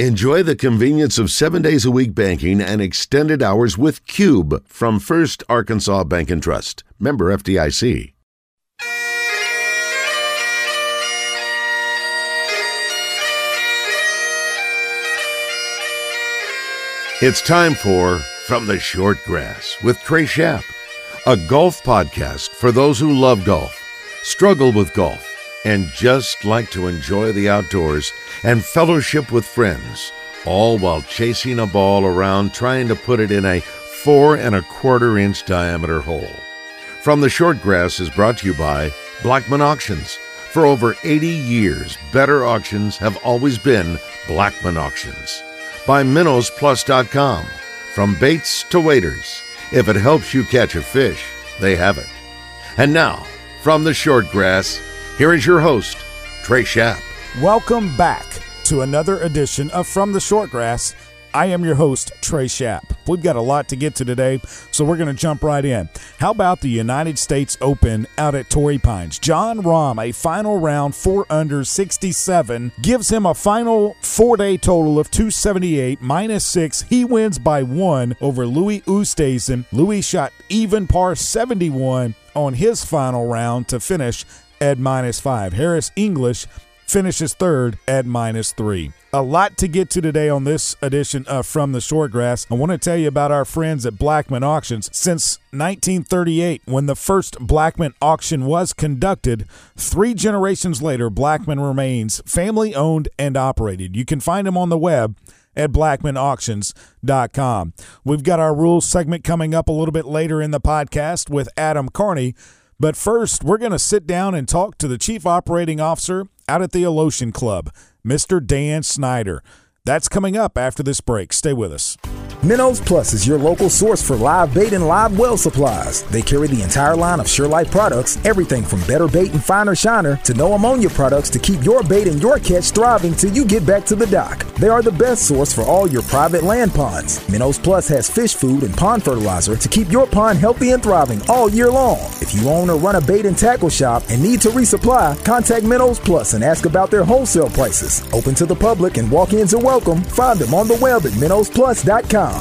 Enjoy the convenience of seven days a week banking and extended hours with Cube from First Arkansas Bank and Trust. Member FDIC. It's time for From the Short Grass with Trey Schapp, a golf podcast for those who love golf, struggle with golf, and just like to enjoy the outdoors and fellowship with friends, all while chasing a ball around trying to put it in a four and a quarter inch diameter hole. From the Short Grass is brought to you by Blackman Auctions. For over 80 years, better auctions have always been Blackman Auctions. By MinnowsPlus.com. From baits to waders, if it helps you catch a fish, they have it. And now, from the Short Grass, here is your host, Trey Schapp. Welcome back to another edition of From the Shortgrass. I am your host, Trey Schapp. We've got a lot to get to today, so we're going to jump right in. How about the United States Open out at Torrey Pines? Jon Rahm, a final round 4 under 67, gives him a final four day total of 278 minus 6. He wins by one over Louis Oosthuizen. Louis shot even par 71 on his final round to finish at minus 5. Harris English finishes third at minus three. A lot to get to today on this edition of From the Shortgrass. I want to tell you about our friends at Blackman Auctions. Since 1938, when the first Blackman auction was conducted, three generations later, Blackman remains family owned and operated. You can find them on the web at blackmanauctions.com. We've got our rules segment coming up a little bit later in the podcast with Adam Carney. But first, we're going to sit down and talk to the Chief Operating Officer out at the Alotian Club, Mr. Dan Snyder. That's coming up after this break. Stay with us. Minnows Plus is your local source for live bait and live well supplies. They carry the entire line of SureLife products, everything from better bait and finer shiner to no ammonia products to keep your bait and your catch thriving till you get back to the dock. They are the best source for all your private land ponds. Minnows Plus has fish food and pond fertilizer to keep your pond healthy and thriving all year long. If you own or run a bait and tackle shop and need to resupply, contact Minnows Plus and ask about their wholesale prices. Open to the public and walk-ins are welcome. Find them on the web at minnowsplus.com.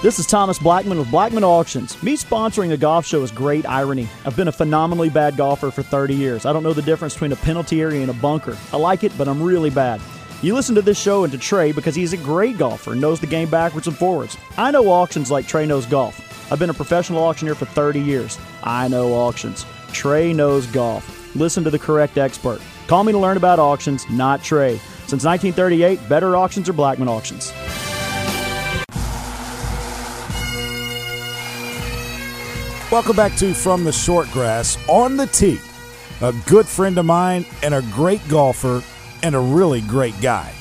This is Thomas Blackman with Blackman Auctions. Me sponsoring a golf show is great irony. I've been a phenomenally bad golfer for 30 years. I don't know the difference between a penalty area and a bunker. I like it, but I'm really bad. You listen to this show and to Trey because he's a great golfer and knows the game backwards and forwards. I know auctions like Trey knows golf. I've been a professional auctioneer for 30 years. I know auctions. Trey knows golf. Listen to the correct expert. Call me to learn about auctions, not Trey. Since 1938, better auctions are Blackman Auctions. Welcome back to From the Short Grass on the tee. A good friend of mine and a great golfer and a really great guy.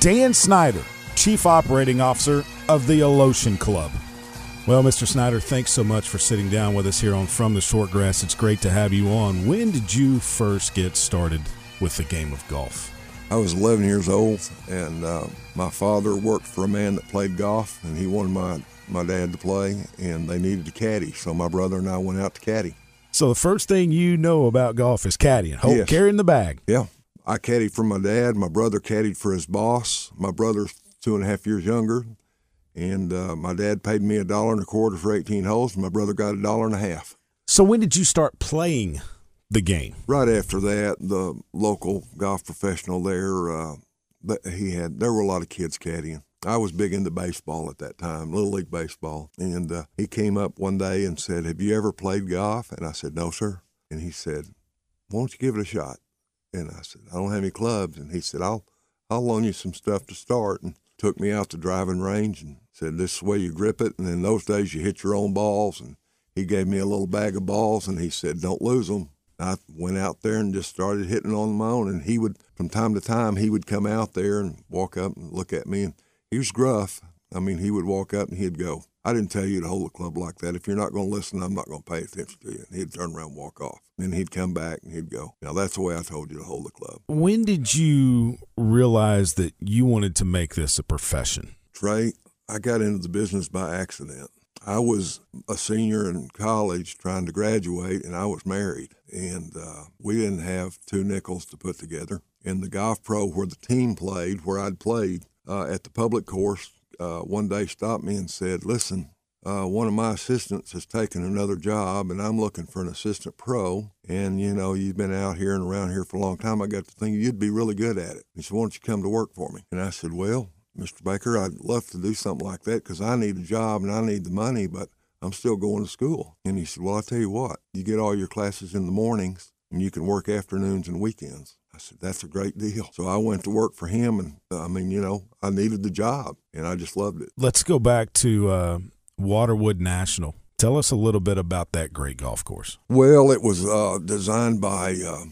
Dan Snyder, Chief Operating Officer of the Alotian Club. Well, Mr. Snyder, thanks so much for sitting down with us here on From the Short Grass. It's great to have you on. When did you first get started with the game of golf? I was 11 years old, and uh, my father worked for a man that played golf, and he wanted my my dad to play, and they needed a caddy. So my brother and I went out to caddy. So the first thing you know about golf is caddying, hold, Yes. carrying the bag. Yeah, I caddied for my dad. My brother caddied for his boss. My brother's two and a half years younger, and uh, my dad paid me a dollar and a quarter for 18 holes, and my brother got a dollar and a half. So when did you start playing the game? Right after that, the local golf professional there, uh, he had there were a lot of kids caddying. I was big into baseball at that time, little league baseball, and uh, he came up one day and said, "Have you ever played golf?" And I said, "No, sir." And he said, "Why don't you give it a shot?" And I said, "I don't have any clubs." And he said, "I'll I'll loan you some stuff to start." And took me out to driving range and said, "This is the way you grip it." And in those days, you hit your own balls. And he gave me a little bag of balls, and he said, "Don't lose them." I went out there and just started hitting on my own. And he would, from time to time, he would come out there and walk up and look at me. And he was gruff. I mean, he would walk up and he'd go, I didn't tell you to hold a club like that. If you're not going to listen, I'm not going to pay attention to you. And he'd turn around and walk off. Then he'd come back and he'd go, Now that's the way I told you to hold the club. When did you realize that you wanted to make this a profession? Trey, I got into the business by accident. I was a senior in college trying to graduate, and I was married, and uh, we didn't have two nickels to put together. And the golf pro where the team played, where I'd played uh, at the public course, uh, one day stopped me and said, "Listen, uh, one of my assistants has taken another job, and I'm looking for an assistant pro. And you know, you've been out here and around here for a long time. I got to think you'd be really good at it." He said, "Why don't you come to work for me?" And I said, "Well, Mr. Baker, I'd love to do something like that because I need a job and I need the money, but I'm still going to school." And he said, "Well, I'll tell you what. You get all your classes in the mornings, and you can work afternoons and weekends." I said, that's a great deal. So I went to work for him, and uh, I mean, you know, I needed the job, and I just loved it. Let's go back to uh, Waterwood National. Tell us a little bit about that great golf course. Well, it was uh, designed by uh,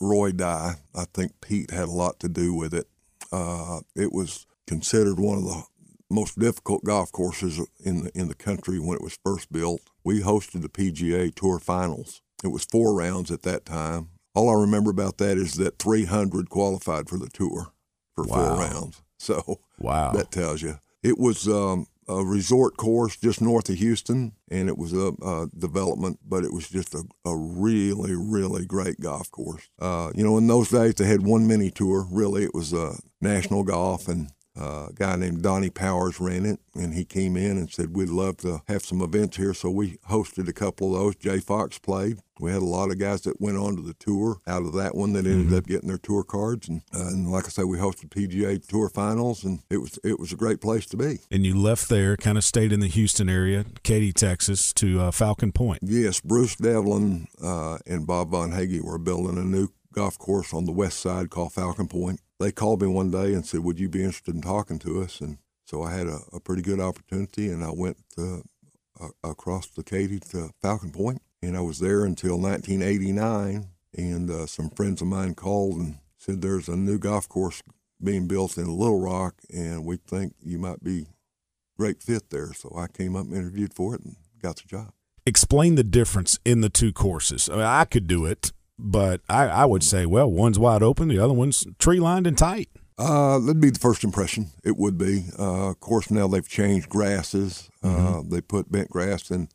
Roy Dye. I think Pete had a lot to do with it. Uh, it was considered one of the most difficult golf courses in the in the country when it was first built. We hosted the PGA Tour Finals. It was four rounds at that time. All I remember about that is that 300 qualified for the tour for Wow. four rounds. So Wow. that tells you. It was um, a resort course just north of Houston, and it was a, a development, but it was just a, a really, really great golf course. Uh, you know, in those days, they had one mini tour. Really, it was uh, national golf, and uh, a guy named Donnie Powers ran it, and he came in and said, We'd love to have some events here. So we hosted a couple of those. Jay Fox played. We had a lot of guys that went on to the tour out of that one that ended up getting their tour cards. And, uh, and like I say, we hosted PGA Tour Finals, and it was it was a great place to be. and you left there, kind of stayed in the Houston area, Katy, Texas, to uh, Falcon Point. Yes, Bruce Devlin uh, and Bob Von Hagge were building a new golf course on the west side called Falcon Point. They called me one day and said, "Would you be interested in talking to us?" And so I had a, a pretty good opportunity, and I went uh, across the Katy to Falcon Point, and I was there until 1989. And uh, some friends of mine called and said, "There's a new golf course being built in Little Rock, and we think you might be great fit there." So I came up and interviewed for it and got the job. Explain the difference in the two courses. I, mean, I could do it, but I, I would say, well, one's wide open, the other one's tree lined and tight. Uh, that'd be the first impression. It would be. Uh, of course, now they've changed grasses. Uh, they put bent grass in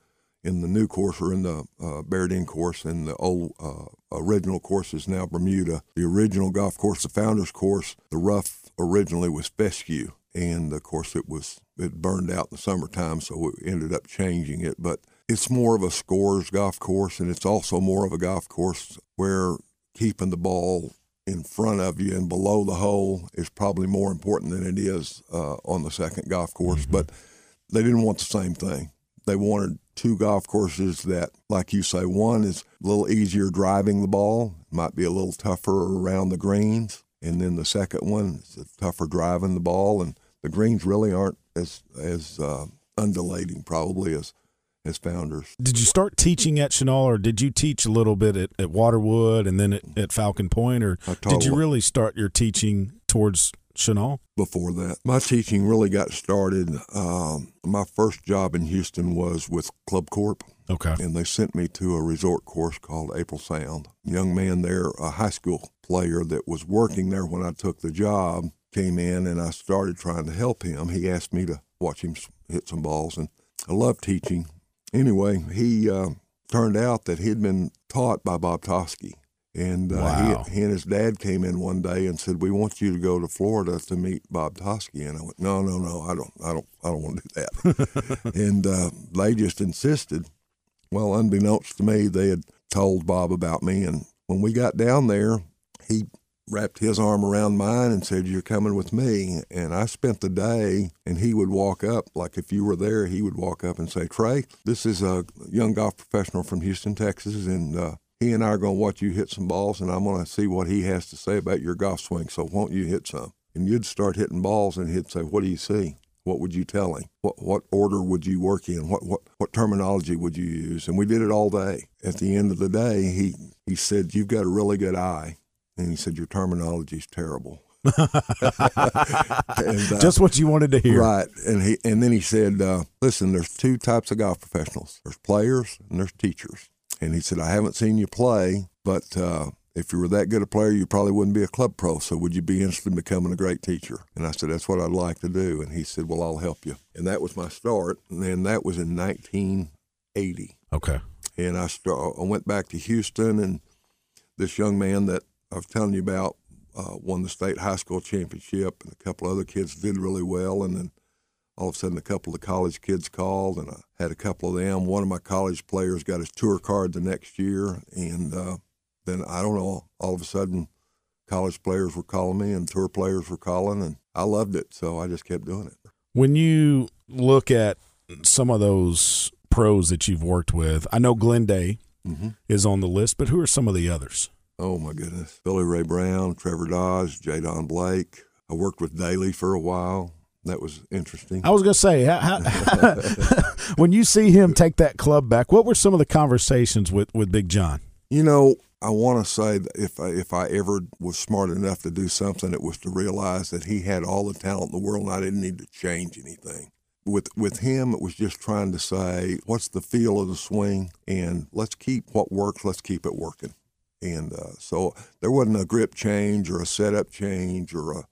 in the new course or in the uh, Bear Den course, and the old uh, original course is now Bermuda. The original golf course, the Founders course, the rough originally was fescue, and of course it was it burned out in the summertime, so we ended up changing it. But it's more of a scores golf course, and it's also more of a golf course where keeping the ball in front of you and below the hole is probably more important than it is uh, on the second golf course. But they didn't want the same thing. They wanted two golf courses that, like you say, one is a little easier driving the ball, might be a little tougher around the greens, and then the second one is tougher driving the ball, and the greens really aren't as as uh, undulating probably as as founders. Did you start teaching at Chenal, or did you teach a little bit at, at Waterwood and then at, at Falcon Point, or did you really start your teaching towards Chenal? before that. My teaching really got started. Um, my first job in Houston was with Club Corp, Okay. and they sent me to a resort course called April Sound. Young man there, a high school player that was working there when I took the job, came in, and I started trying to help him. He asked me to watch him hit some balls, and I love teaching. Anyway, he uh, turned out that he'd been taught by Bob Toski. And uh, Wow. he, he and his dad came in one day and said, "We want you to go to Florida to meet Bob Toski." And I went, "No, no, no, I don't, I don't, I don't want to do that." and uh, they just insisted. Well, unbeknownst to me, they had told Bob about me, and when we got down there, he wrapped his arm around mine and said, "You're coming with me." And I spent the day, and he would walk up, like if you were there, he would walk up and say, "Trey, this is a young golf professional from Houston, Texas, and uh, he and I are going to watch you hit some balls, and I'm going to see what he has to say about your golf swing. So won't you hit some?" And you'd start hitting balls, and he'd say, "What do you see?" What would you tell him? What what order would you work in? What what what terminology would you use? And we did it all day. At the end of the day, he he said, "You've got a really good eye," and he said, "Your terminology is terrible." And, uh, Just what you wanted to hear. Right. And he and then he said, uh, listen, there's two types of golf professionals. There's players and there's teachers. And he said, I haven't seen you play, but uh, if you were that good a player, you probably wouldn't be a club pro. So would you be interested in becoming a great teacher? And I said, that's what I'd like to do. And he said, well, I'll help you. And that was my start. And then that was in 1980 Okay. and I start, I went back to Houston, and this young man that I was telling you about uh, won the state high school championship, and a couple other kids did really well. And then all of a sudden, a couple of the college kids called, and I had a couple of them. One of my college players got his tour card the next year, and uh, then I don't know. All of a sudden, college players were calling me, and tour players were calling, and I loved it, so I just kept doing it. When you look at some of those pros that you've worked with, I know Glenn Day mm-hmm. is on the list, but who are some of the others? Oh my goodness, Billy Ray Brown, Trevor Dodge, Jay Don Blake. I worked with Daly for a while. That was interesting. I was going to say, how, how, when you see him take that club back, what were some of the conversations with, with Big John? You know, I want to say that if I, if I ever was smart enough to do something, it was to realize that he had all the talent in the world, and I didn't need to change anything. With with him, it was just trying to say, what's the feel of the swing, and let's keep what works. Let's keep it working. And uh, so there wasn't a grip change or a setup change or a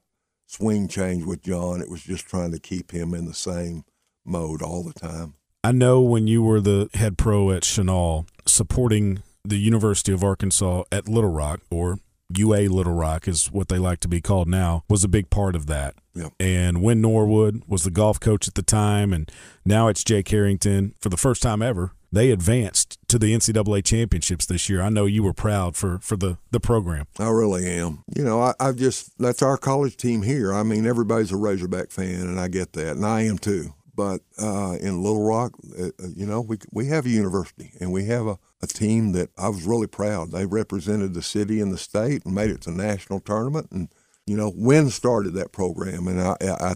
swing change with John. It was just trying to keep him in the same mode all the time. I know when you were the head pro at Chenal, supporting the University of Arkansas at Little Rock, or UA Little Rock is what they like to be called now, was a big part of that. Yep. And Win Norwood was the golf coach at the time, and now it's Jake Harrington for the first time ever they advanced to the NCAA championships this year. I know you were proud for, for the, the program. I really am. You know, I, I just, that's our college team here. I mean, everybody's a Razorback fan, and I get that, and I am too. But uh, in Little Rock, uh, uh you know, we, we have a university, and we have a, a team that I was really proud. They represented the city and the state and made it to national tournament. And, you know, Win started that program, and I, I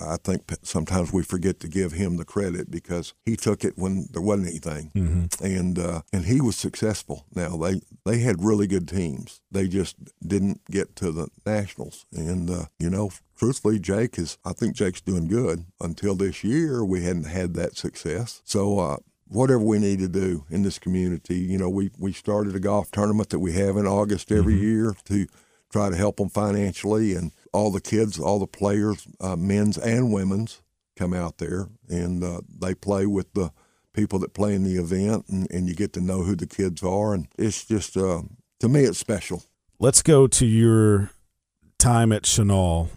I think sometimes we forget to give him the credit because he took it when there wasn't anything, mm-hmm. and uh, and he was successful. Now they they had really good teams. They just didn't get to the nationals, and uh, you know, truthfully, Jake is. I think Jake's doing good. Until this year, we hadn't had that success. So. Uh, whatever we need to do in this community, you know, we, we started a golf tournament that we have in August every mm-hmm. year to try to help them financially and all the kids, all the players, uh, men's and women's, come out there and uh, they play with the people that play in the event, and, and you get to know who the kids are, and it's just uh, to me it's special. Let's go to your time at Chenal.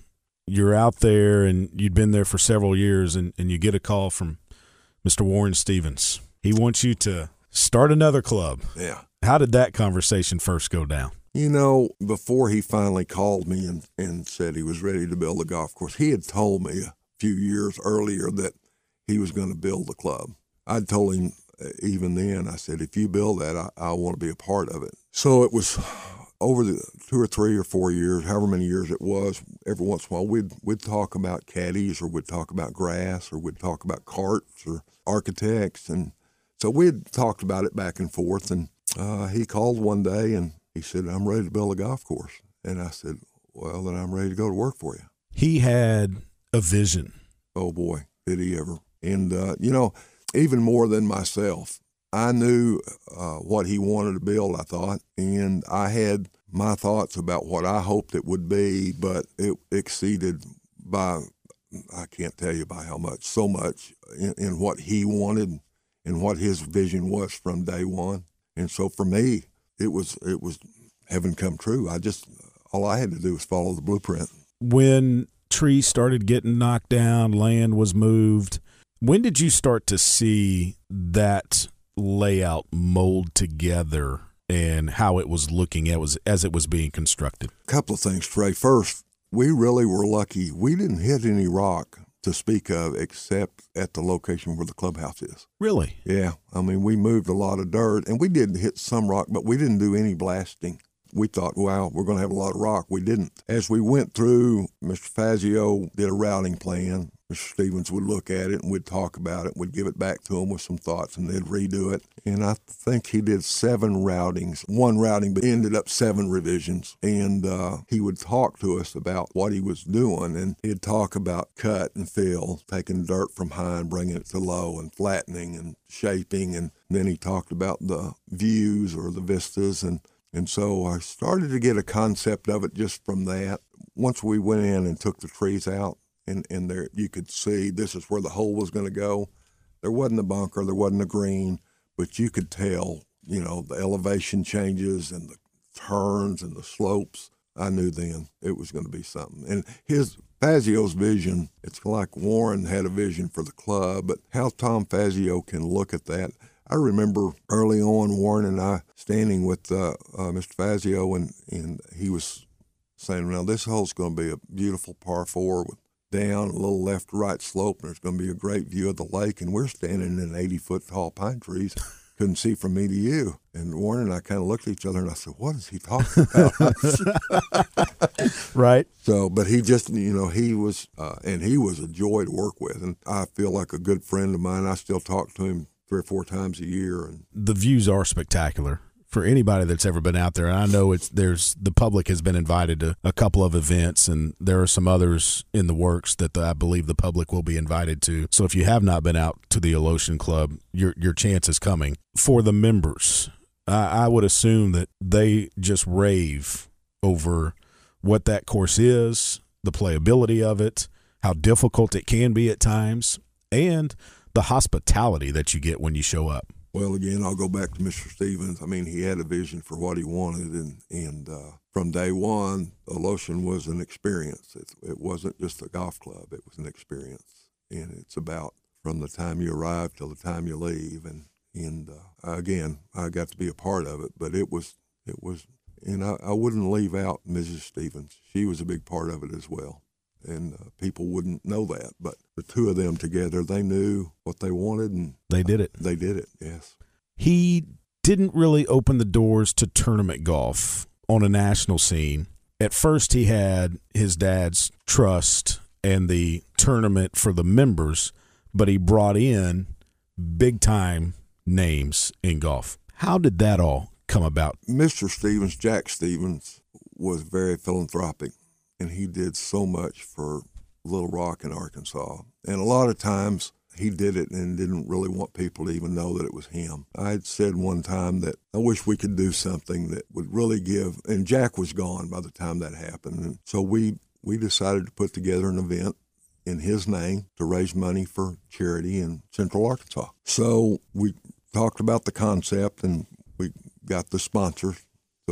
You're out there, and you'd been there for several years, and, and you get a call from Mr. Warren Stevens. He wants you to start another club. Yeah. How did that conversation first go down? You know, before he finally called me and, and said he was ready to build a golf course, he had told me a few years earlier that he was going to build the club. I'd told him uh, even then, I said, if you build that, I, I want to be a part of it. So it was over the two or three or four years, however many years it was, every once in a while we'd we'd talk about caddies or we'd talk about grass or we'd talk about carts or architects and so we'd talked about it back and forth and uh, he called one day and he said, I'm ready to build a golf course. And I said, Well, then I'm ready to go to work for you. He had a vision. Oh, boy, did he ever. And, uh, you know, even more than myself, I knew uh, what he wanted to build, I thought. And I had my thoughts about what I hoped it would be, but it exceeded by, I can't tell you by how much, so much in, in what he wanted and what his vision was from day one. And so for me, it was it was heaven come true. I just all I had to do was follow the blueprint. When trees started getting knocked down, land was moved. When did you start to see that layout mold together and how it was looking at was as it was being constructed? A couple of things, Trey. First, we really were lucky. We didn't hit any rock to speak of except at the location where the clubhouse is. Really? Yeah. I mean, we moved a lot of dirt and we did hit some rock, but we didn't do any blasting. We thought, wow, we're going to have a lot of rock. We didn't. As we went through, Mr. Fazio did a routing plan Mr. Stevens would look at it and we'd talk about it. We'd give it back to him with some thoughts and they'd redo it. And I think he did seven routings, one routing, but ended up seven revisions. And uh, he would talk to us about what he was doing. And he'd talk about cut and fill, taking dirt from high and bringing it to low and flattening and shaping. And then he talked about the views or the vistas. And, and so I started to get a concept of it just from that. Once we went in and took the trees out, and and there you could see this is where the hole was going to go. There wasn't a bunker, there wasn't a green, but you could tell, you know, the elevation changes and the turns and the slopes. I knew then it was going to be something. And his Fazio's vision, it's like Warren had a vision for the club, but how Tom Fazio can look at that. I remember early on Warren and I standing with uh, uh, Mr. Fazio, and, and he was saying, "Now this hole's going to be a beautiful par four with down a little left to right slope, and there's going to be a great view of the lake." And we're standing in 80 foot tall pine trees couldn't see from me to you. And Warren and I kind of looked at each other and I said, What is he talking about? right. So, but he just, you know, he was, uh, and he was a joy to work with. And I feel like a good friend of mine. I still talk to him three or four times a year. And the views are spectacular for anybody that's ever been out there. And I know it's there's the public has been invited to a couple of events, and there are some others in the works that the, I believe the public will be invited to. So if you have not been out to the Alotian Club, your your chance is coming. For the members, I, I would assume that they just rave over what that course is, the playability of it, how difficult it can be at times, and the hospitality that you get when you show up. Well, again, I'll go back to Mr. Stevens. I mean, he had a vision for what he wanted, and and uh, from day one, Alotian was an experience. It, it wasn't just a golf club; it was an experience, and it's about from the time you arrive till the time you leave. And and uh, again, I got to be a part of it, but it was it was, and I, I wouldn't leave out Mrs. Stevens. She was a big part of it as well and uh, people wouldn't know that. But the two of them together, they knew what they wanted, and they did it. They did it. Yes. He didn't really open the doors to tournament golf on a national scene. At first, he had his dad's trust and the tournament for the members, but he brought in big time names in golf. How did that all come about? Mr. Stevens, Jack Stevens, was very philanthropic and he did so much for Little Rock in Arkansas. And a lot of times he did it and didn't really want people to even know that it was him. I had said one time that I wish we could do something that would really give, and Jack was gone by the time that happened. And so we, we decided to put together an event in his name to raise money for charity in Central Arkansas. So we talked about the concept and we got the sponsors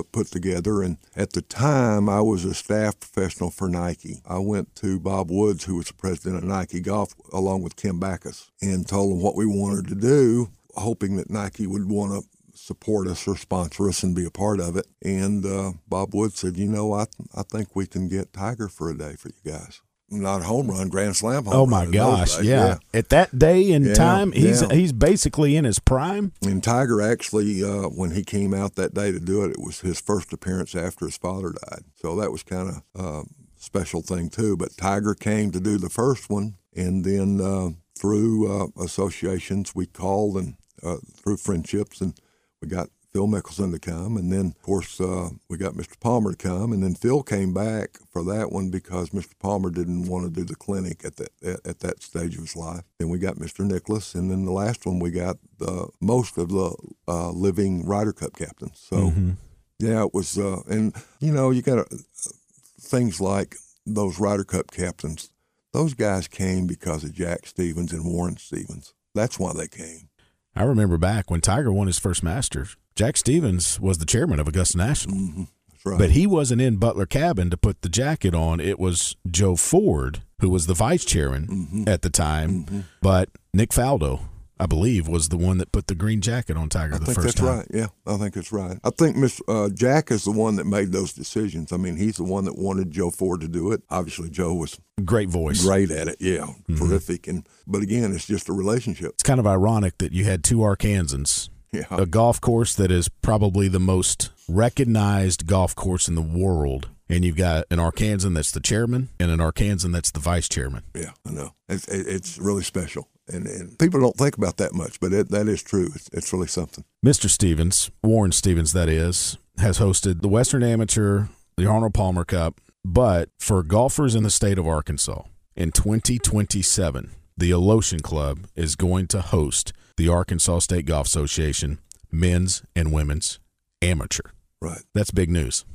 put together. And at the time, I was a staff professional for Nike. I went to Bob Woods, who was the president of Nike Golf, along with Kim Backus, and told him what we wanted to do, hoping that Nike would want to support us or sponsor us and be a part of it. And uh, Bob Woods said, you know, I, I think we can get Tiger for a day for you guys not a home run, grand slam. oh my gosh, yeah. yeah. At that day and yeah, time, he's yeah. he's basically in his prime. And Tiger actually, uh, when he came out that day to do it, it was his first appearance after his father died. So that was kind of a special thing too. But Tiger came to do the first one, and then uh, through uh, associations, we called and uh, through friendships, and we got Phil Mickelson to come, and then of course uh, we got Mr. Palmer to come, and then Phil came back for that one because Mr. Palmer didn't want to do the clinic at that at, at that stage of his life. Then we got Mr. Nicklaus, and then the last one we got the most of the uh, living Ryder Cup captains. So mm-hmm. yeah, it was, uh, and you know you got uh, things like those Ryder Cup captains. Those guys came because of Jack Stevens and Warren Stevens. That's why they came. I remember back when Tiger won his first Masters. Jack Stevens was the chairman of Augusta National. Mm-hmm. Right. But he wasn't in Butler Cabin to put the jacket on. It was Joe Ford, who was the vice chairman mm-hmm. at the time. Mm-hmm. But Nick Faldo I believe, was the one that put the green jacket on Tiger I the think first that's time. right. Yeah, I think that's right. I think Miss uh, Jack is the one that made those decisions. I mean, he's the one that wanted Joe Ford to do it. Obviously, Joe was great voice, great at it. Yeah, mm-hmm. terrific. And but again, it's just a relationship. It's kind of ironic that you had two Arkansans. Yeah. A golf course that is probably the most recognized golf course in the world and you've got an Arkansan that's the chairman and an Arkansan that's the vice chairman. Yeah, I know. It's, it's really special and, and people don't think about that much, but it, that is true. It's, it's really something. Mr. Stevens, Warren Stevens, that is, has hosted the Western Amateur, the Arnold Palmer Cup, but for golfers in the state of Arkansas in 2027, the Alotian Club is going to host the Arkansas State Golf Association men's and women's amateur. Right. That's big news.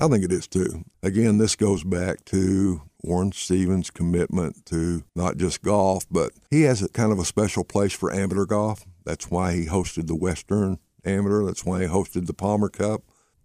I think it is too. Again, this goes back to Warren Stevens' commitment to not just golf, but he has a kind of a special place for amateur golf. That's why he hosted the Western Amateur. That's why he hosted the Palmer Cup.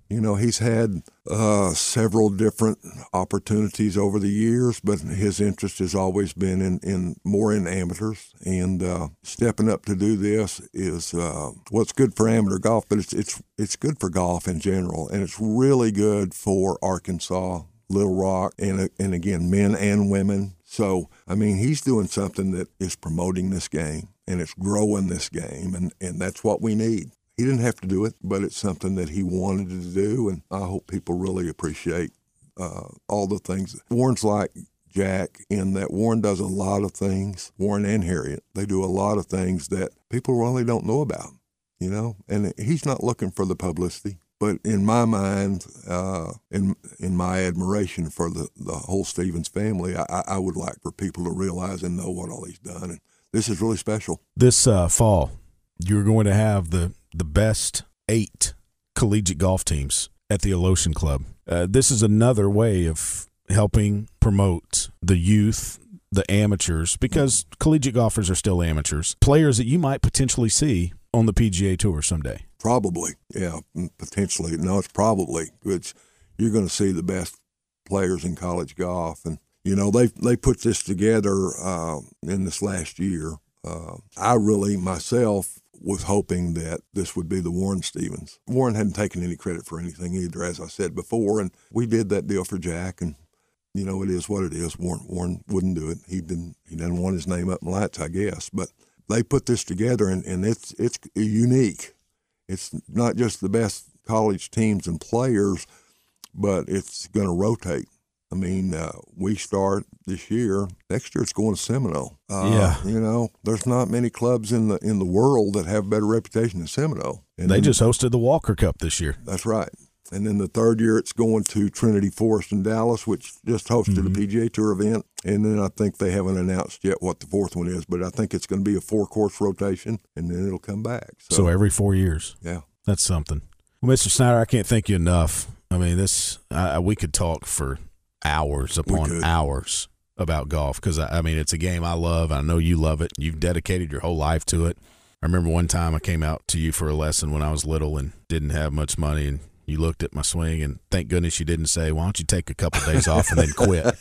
You know, he's had uh, several different opportunities over the years, but his interest has always been in, in more in amateurs. And uh, stepping up to do this is uh, what's good for amateur golf, but it's it's it's good for golf in general, and it's really good for Arkansas, Little Rock, and and again, men and women. So I mean, he's doing something that is promoting this game and it's growing this game, and and that's what we need. He didn't have to do it, but it's something that he wanted to do, and I hope people really appreciate uh, all the things. Warren's like Jack in that Warren does a lot of things. Warren and Harriet, they do a lot of things that people really don't know about, you know. And he's not looking for the publicity, but in my mind, uh, in in my admiration for the the whole Stevens family, I, I would like for people to realize and know what all he's done, and this is really special. This uh, fall, you're going to have the the best eight collegiate golf teams at the Alotian Club. Uh, this is another way of helping promote the youth, the amateurs, because collegiate golfers are still amateurs, players that you might potentially see on the PGA Tour someday. Probably, yeah, potentially. No, it's probably. Which you're going to see the best players in college golf, and you know they they put this together uh, in this last year. Uh, I really myself was hoping that this would be the Warren Stevens. Warren hadn't taken any credit for anything either, as I said before, and we did that deal for Jack, and you know it is what it is. Warren Warren wouldn't do it. He didn't. He didn't want his name up in lights, I guess. But they put this together, and, and it's it's unique. It's not just the best college teams and players, but it's going to rotate. I mean, uh, we start this year. Next year, it's going to Seminole. Uh, yeah, you know, there's not many clubs in the in the world that have better reputation than Seminole. And they then, just hosted the Walker Cup this year. That's right. And then the third year, it's going to Trinity Forest in Dallas, which just hosted mm-hmm. a PGA Tour event. And then I think they haven't announced yet what the fourth one is, but I think it's going to be a four course rotation, and then it'll come back. So, so every four years. Yeah, that's something. Well, Mr. Snyder, I can't thank you enough. I mean, this I, we could talk for hours upon hours about golf because I, I, mean it's a game I love. I know you love it. You've dedicated your whole life to it. I remember one time I came out to you for a lesson when I was little and didn't have much money, and you looked at my swing, and thank goodness you didn't say, "Why don't you take a couple of days off and then quit?"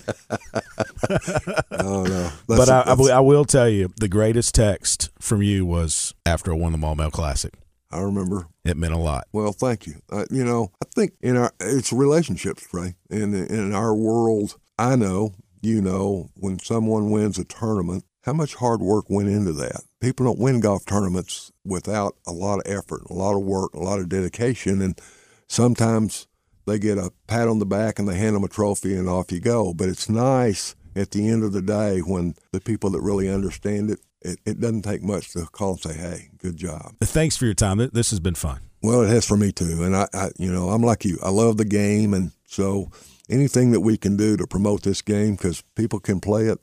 oh no! That's but I, I will tell you, the greatest text from you was after I won the Maumelle Classic. I remember. It meant a lot. Well, thank you. Uh, you know, I think in our it's relationships, right? In in our world, I know, you know, when someone wins a tournament, how much hard work went into that. People don't win golf tournaments without a lot of effort, a lot of work, a lot of dedication, and sometimes they get a pat on the back and they hand them a trophy and off you go. But it's nice at the end of the day when the people that really understand it it, it doesn't take much to call and say, "Hey, good job." Thanks for your time. This has been fun. Well, it has for me too, and I, I, you know, I'm like you. I love the game, and so anything that we can do to promote this game because people can play it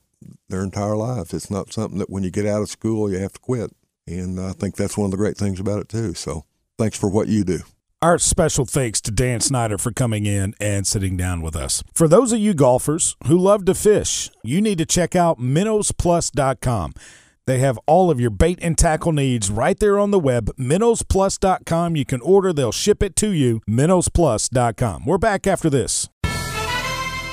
their entire lives. It's not something that when you get out of school you have to quit, and I think that's one of the great things about it too. So, thanks for what you do. Our special thanks to Dan Snyder for coming in and sitting down with us. For those of you golfers who love to fish, you need to check out MinnowsPlus.com. They have all of your bait and tackle needs right there on the web, minnowsplus.com. You can order, they'll ship it to you, minnowsplus.com. We're back after this.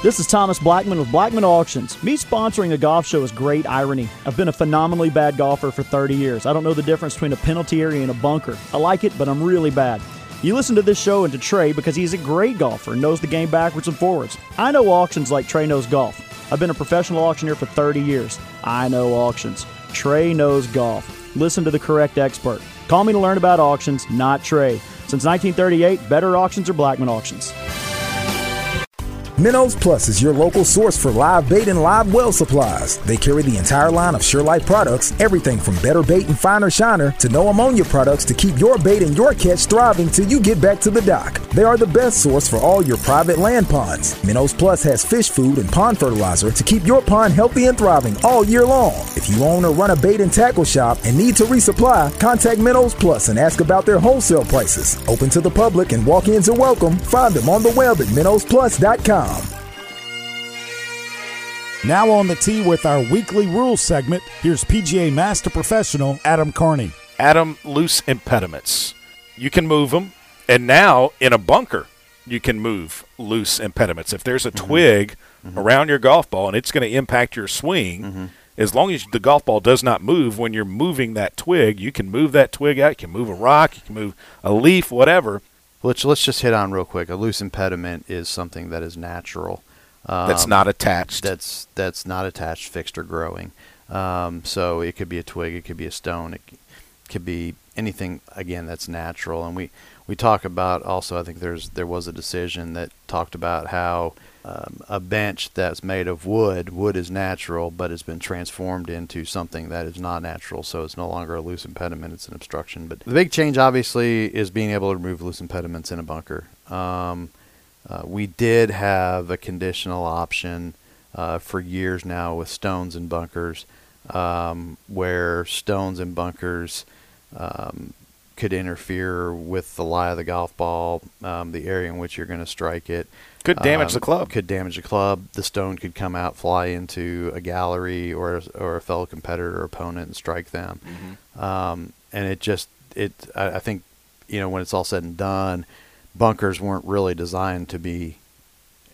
This is Thomas Blackman with Blackman Auctions. Me sponsoring a golf show is great irony. I've been a phenomenally bad golfer for 30 years. I don't know the difference between a penalty area and a bunker. I like it, but I'm really bad. You listen to this show and to Trey because he's a great golfer and knows the game backwards and forwards. I know auctions like Trey knows golf. I've been a professional auctioneer for 30 years. I know auctions. Trey knows golf. Listen to the correct expert. Call me to learn about auctions, not Trey. Since 1938, better auctions are Blackman auctions. Minnows Plus is your local source for live bait and live well supplies. They carry the entire line of SureLife products, everything from better bait and finer shiner to no ammonia products to keep your bait and your catch thriving till you get back to the dock. They are the best source for all your private land ponds. Minnows Plus has fish food and pond fertilizer to keep your pond healthy and thriving all year long. If you own or run a bait and tackle shop and need to resupply, contact Minnows Plus and ask about their wholesale prices. Open to the public and walk-ins are welcome. Find them on the web at minnowsplus.com. Now on the tee with our weekly rules segment, here's PGA Master Professional Adam Carney. Adam, loose impediments. You can move them, and now in a bunker, you can move loose impediments. If there's a mm-hmm. twig mm-hmm. around your golf ball and it's going to impact your swing, mm-hmm. as long as the golf ball does not move when you're moving that twig, you can move that twig out. You can move a rock, you can move a leaf, whatever. Let's let's just hit on real quick. A loose impediment is something that is natural. Um, that's not attached. That's that's not attached, fixed or growing. Um, so it could be a twig, it could be a stone, it could be anything again that's natural. And we we talk about also. I think there's there was a decision that talked about how um, a bench that's made of wood, wood is natural, but it's been transformed into something that is not natural. So it's no longer a loose impediment; it's an obstruction. But the big change, obviously, is being able to remove loose impediments in a bunker. Um, uh, we did have a conditional option uh, for years now with stones and bunkers, um, where stones and bunkers um, could interfere with the lie of the golf ball, um, the area in which you're going to strike it. Could damage the um, club. Could damage the club. The stone could come out, fly into a gallery or or a fellow competitor or opponent and strike them. Mm-hmm. Um, and it just it I, I think you know when it's all said and done, bunkers weren't really designed to be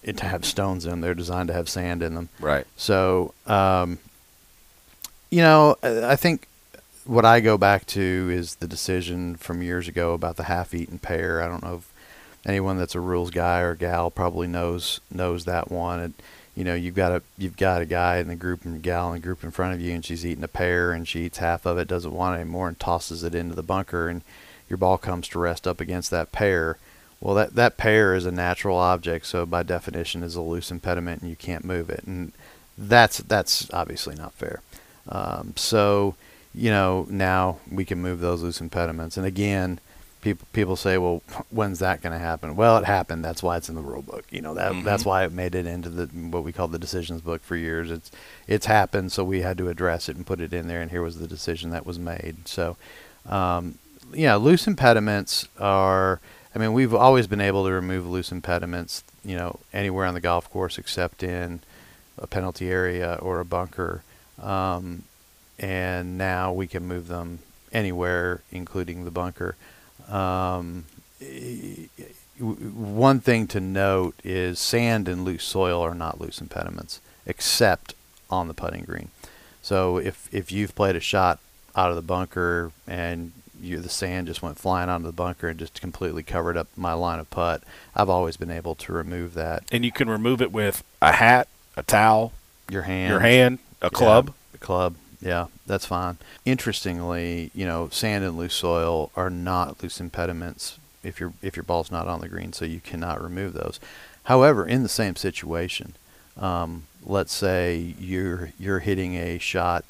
to have stones in them. They're designed to have sand in them. Right. So, um, you know, I think what I go back to is the decision from years ago about the half-eaten pear. I don't know if anyone that's a rules guy or gal probably knows knows that one. And, you know, you've got a you've got a guy in the group and gal in the group in front of you, and she's eating a pear, and she eats half of it, doesn't want it anymore, and tosses it into the bunker, and your ball comes to rest up against that pear. Well, that that pear is a natural object, so by definition is a loose impediment, and you can't move it, and that's that's obviously not fair. Um, so you know, now we can move those loose impediments. And again, people people say, well, when's that going to happen? Well, it happened. That's why it's in the rule book. You know, that mm-hmm. that's why it made it into the what we call the decisions book for years. It's it's happened, so we had to address it and put it in there. And here was the decision that was made. So, um, yeah, loose impediments are. I mean, we've always been able to remove loose impediments. You know, anywhere on the golf course except in a penalty area or a bunker. Um, and now we can move them anywhere, including the bunker. Um, one thing to note is sand and loose soil are not loose impediments, except on the putting green. So if if you've played a shot out of the bunker and you, the sand just went flying onto the bunker and just completely covered up my line of putt, I've always been able to remove that. And you can remove it with a hat, a towel, your hand, your hand, a club, yeah, a club. Yeah, that's fine. Interestingly, you know, sand and loose soil are not loose impediments if your if your ball's not on the green, so you cannot remove those. However, in the same situation, um, let's say you're you're hitting a shot.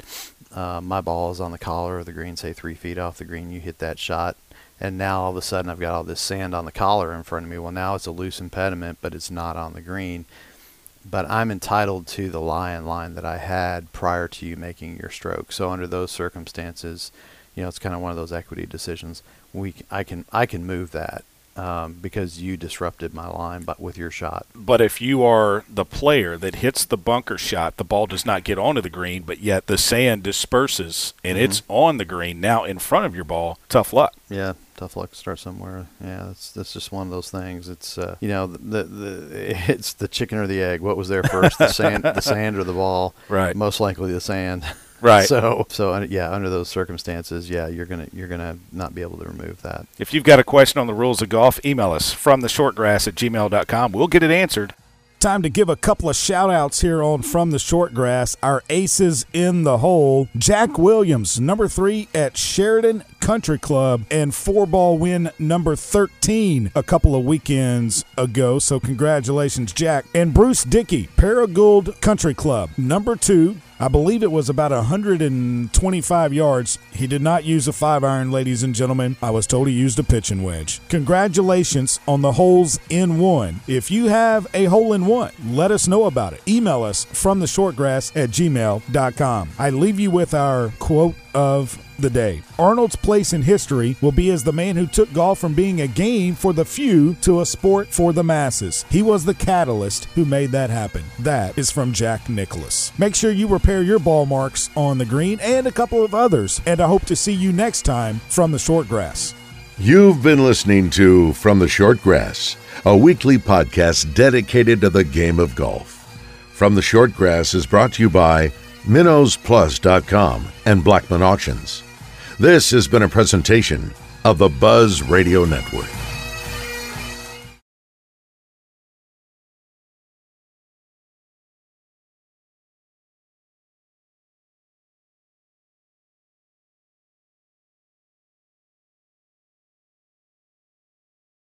Uh, my ball is on the collar of the green, say three feet off the green. You hit that shot, and now all of a sudden I've got all this sand on the collar in front of me. Well, now it's a loose impediment, but it's not on the green but I'm entitled to the lie in line that I had prior to you making your stroke. So under those circumstances, you know, it's kind of one of those equity decisions. We, I can, I can move that um, because you disrupted my line but with your shot. But if you are the player that hits the bunker shot, the ball does not get onto the green, but yet the sand disperses and mm-hmm. it's on the green now in front of your ball. Tough luck. Yeah, tough luck to start somewhere. Yeah, that's that's just one of those things. It's uh, you know the, the it's the chicken or the egg. What was there first, the sand, the sand or the ball? Right. Most likely the sand. Right. So so yeah, under those circumstances, yeah, you're gonna you're gonna not be able to remove that. If you've got a question on the rules of golf, email us from the shortgrass at gmail.com. We'll get it answered. Time to give a couple of shout outs here on From the Shortgrass. Our aces in the hole. Jack Williams, number three at Sheridan Country Club, and four ball win number 13 a couple of weekends ago. So, congratulations, Jack. And Bruce Dickey, Paragould Country Club, number two I believe it was about 125 yards. He did not use a five iron, ladies and gentlemen. I was told he used a pitching wedge. Congratulations on the holes in one. If you have a hole in one, let us know about it. Email us from the shortgrass at gmail.com. I leave you with our quote of the day. Arnold's place in history will be as the man who took golf from being a game for the few to a sport for the masses. He was the catalyst who made that happen. That is from Jack Nicklaus. Make sure you repair your ball marks on the green and a couple of others, and I hope to see you next time from the short grass. You've been listening to From the Short Grass, a weekly podcast dedicated to the game of golf. From the Short Grass is brought to you by MinnowsPlus.com and Blackman Auctions. This has been a presentation of the Buzz Radio Network.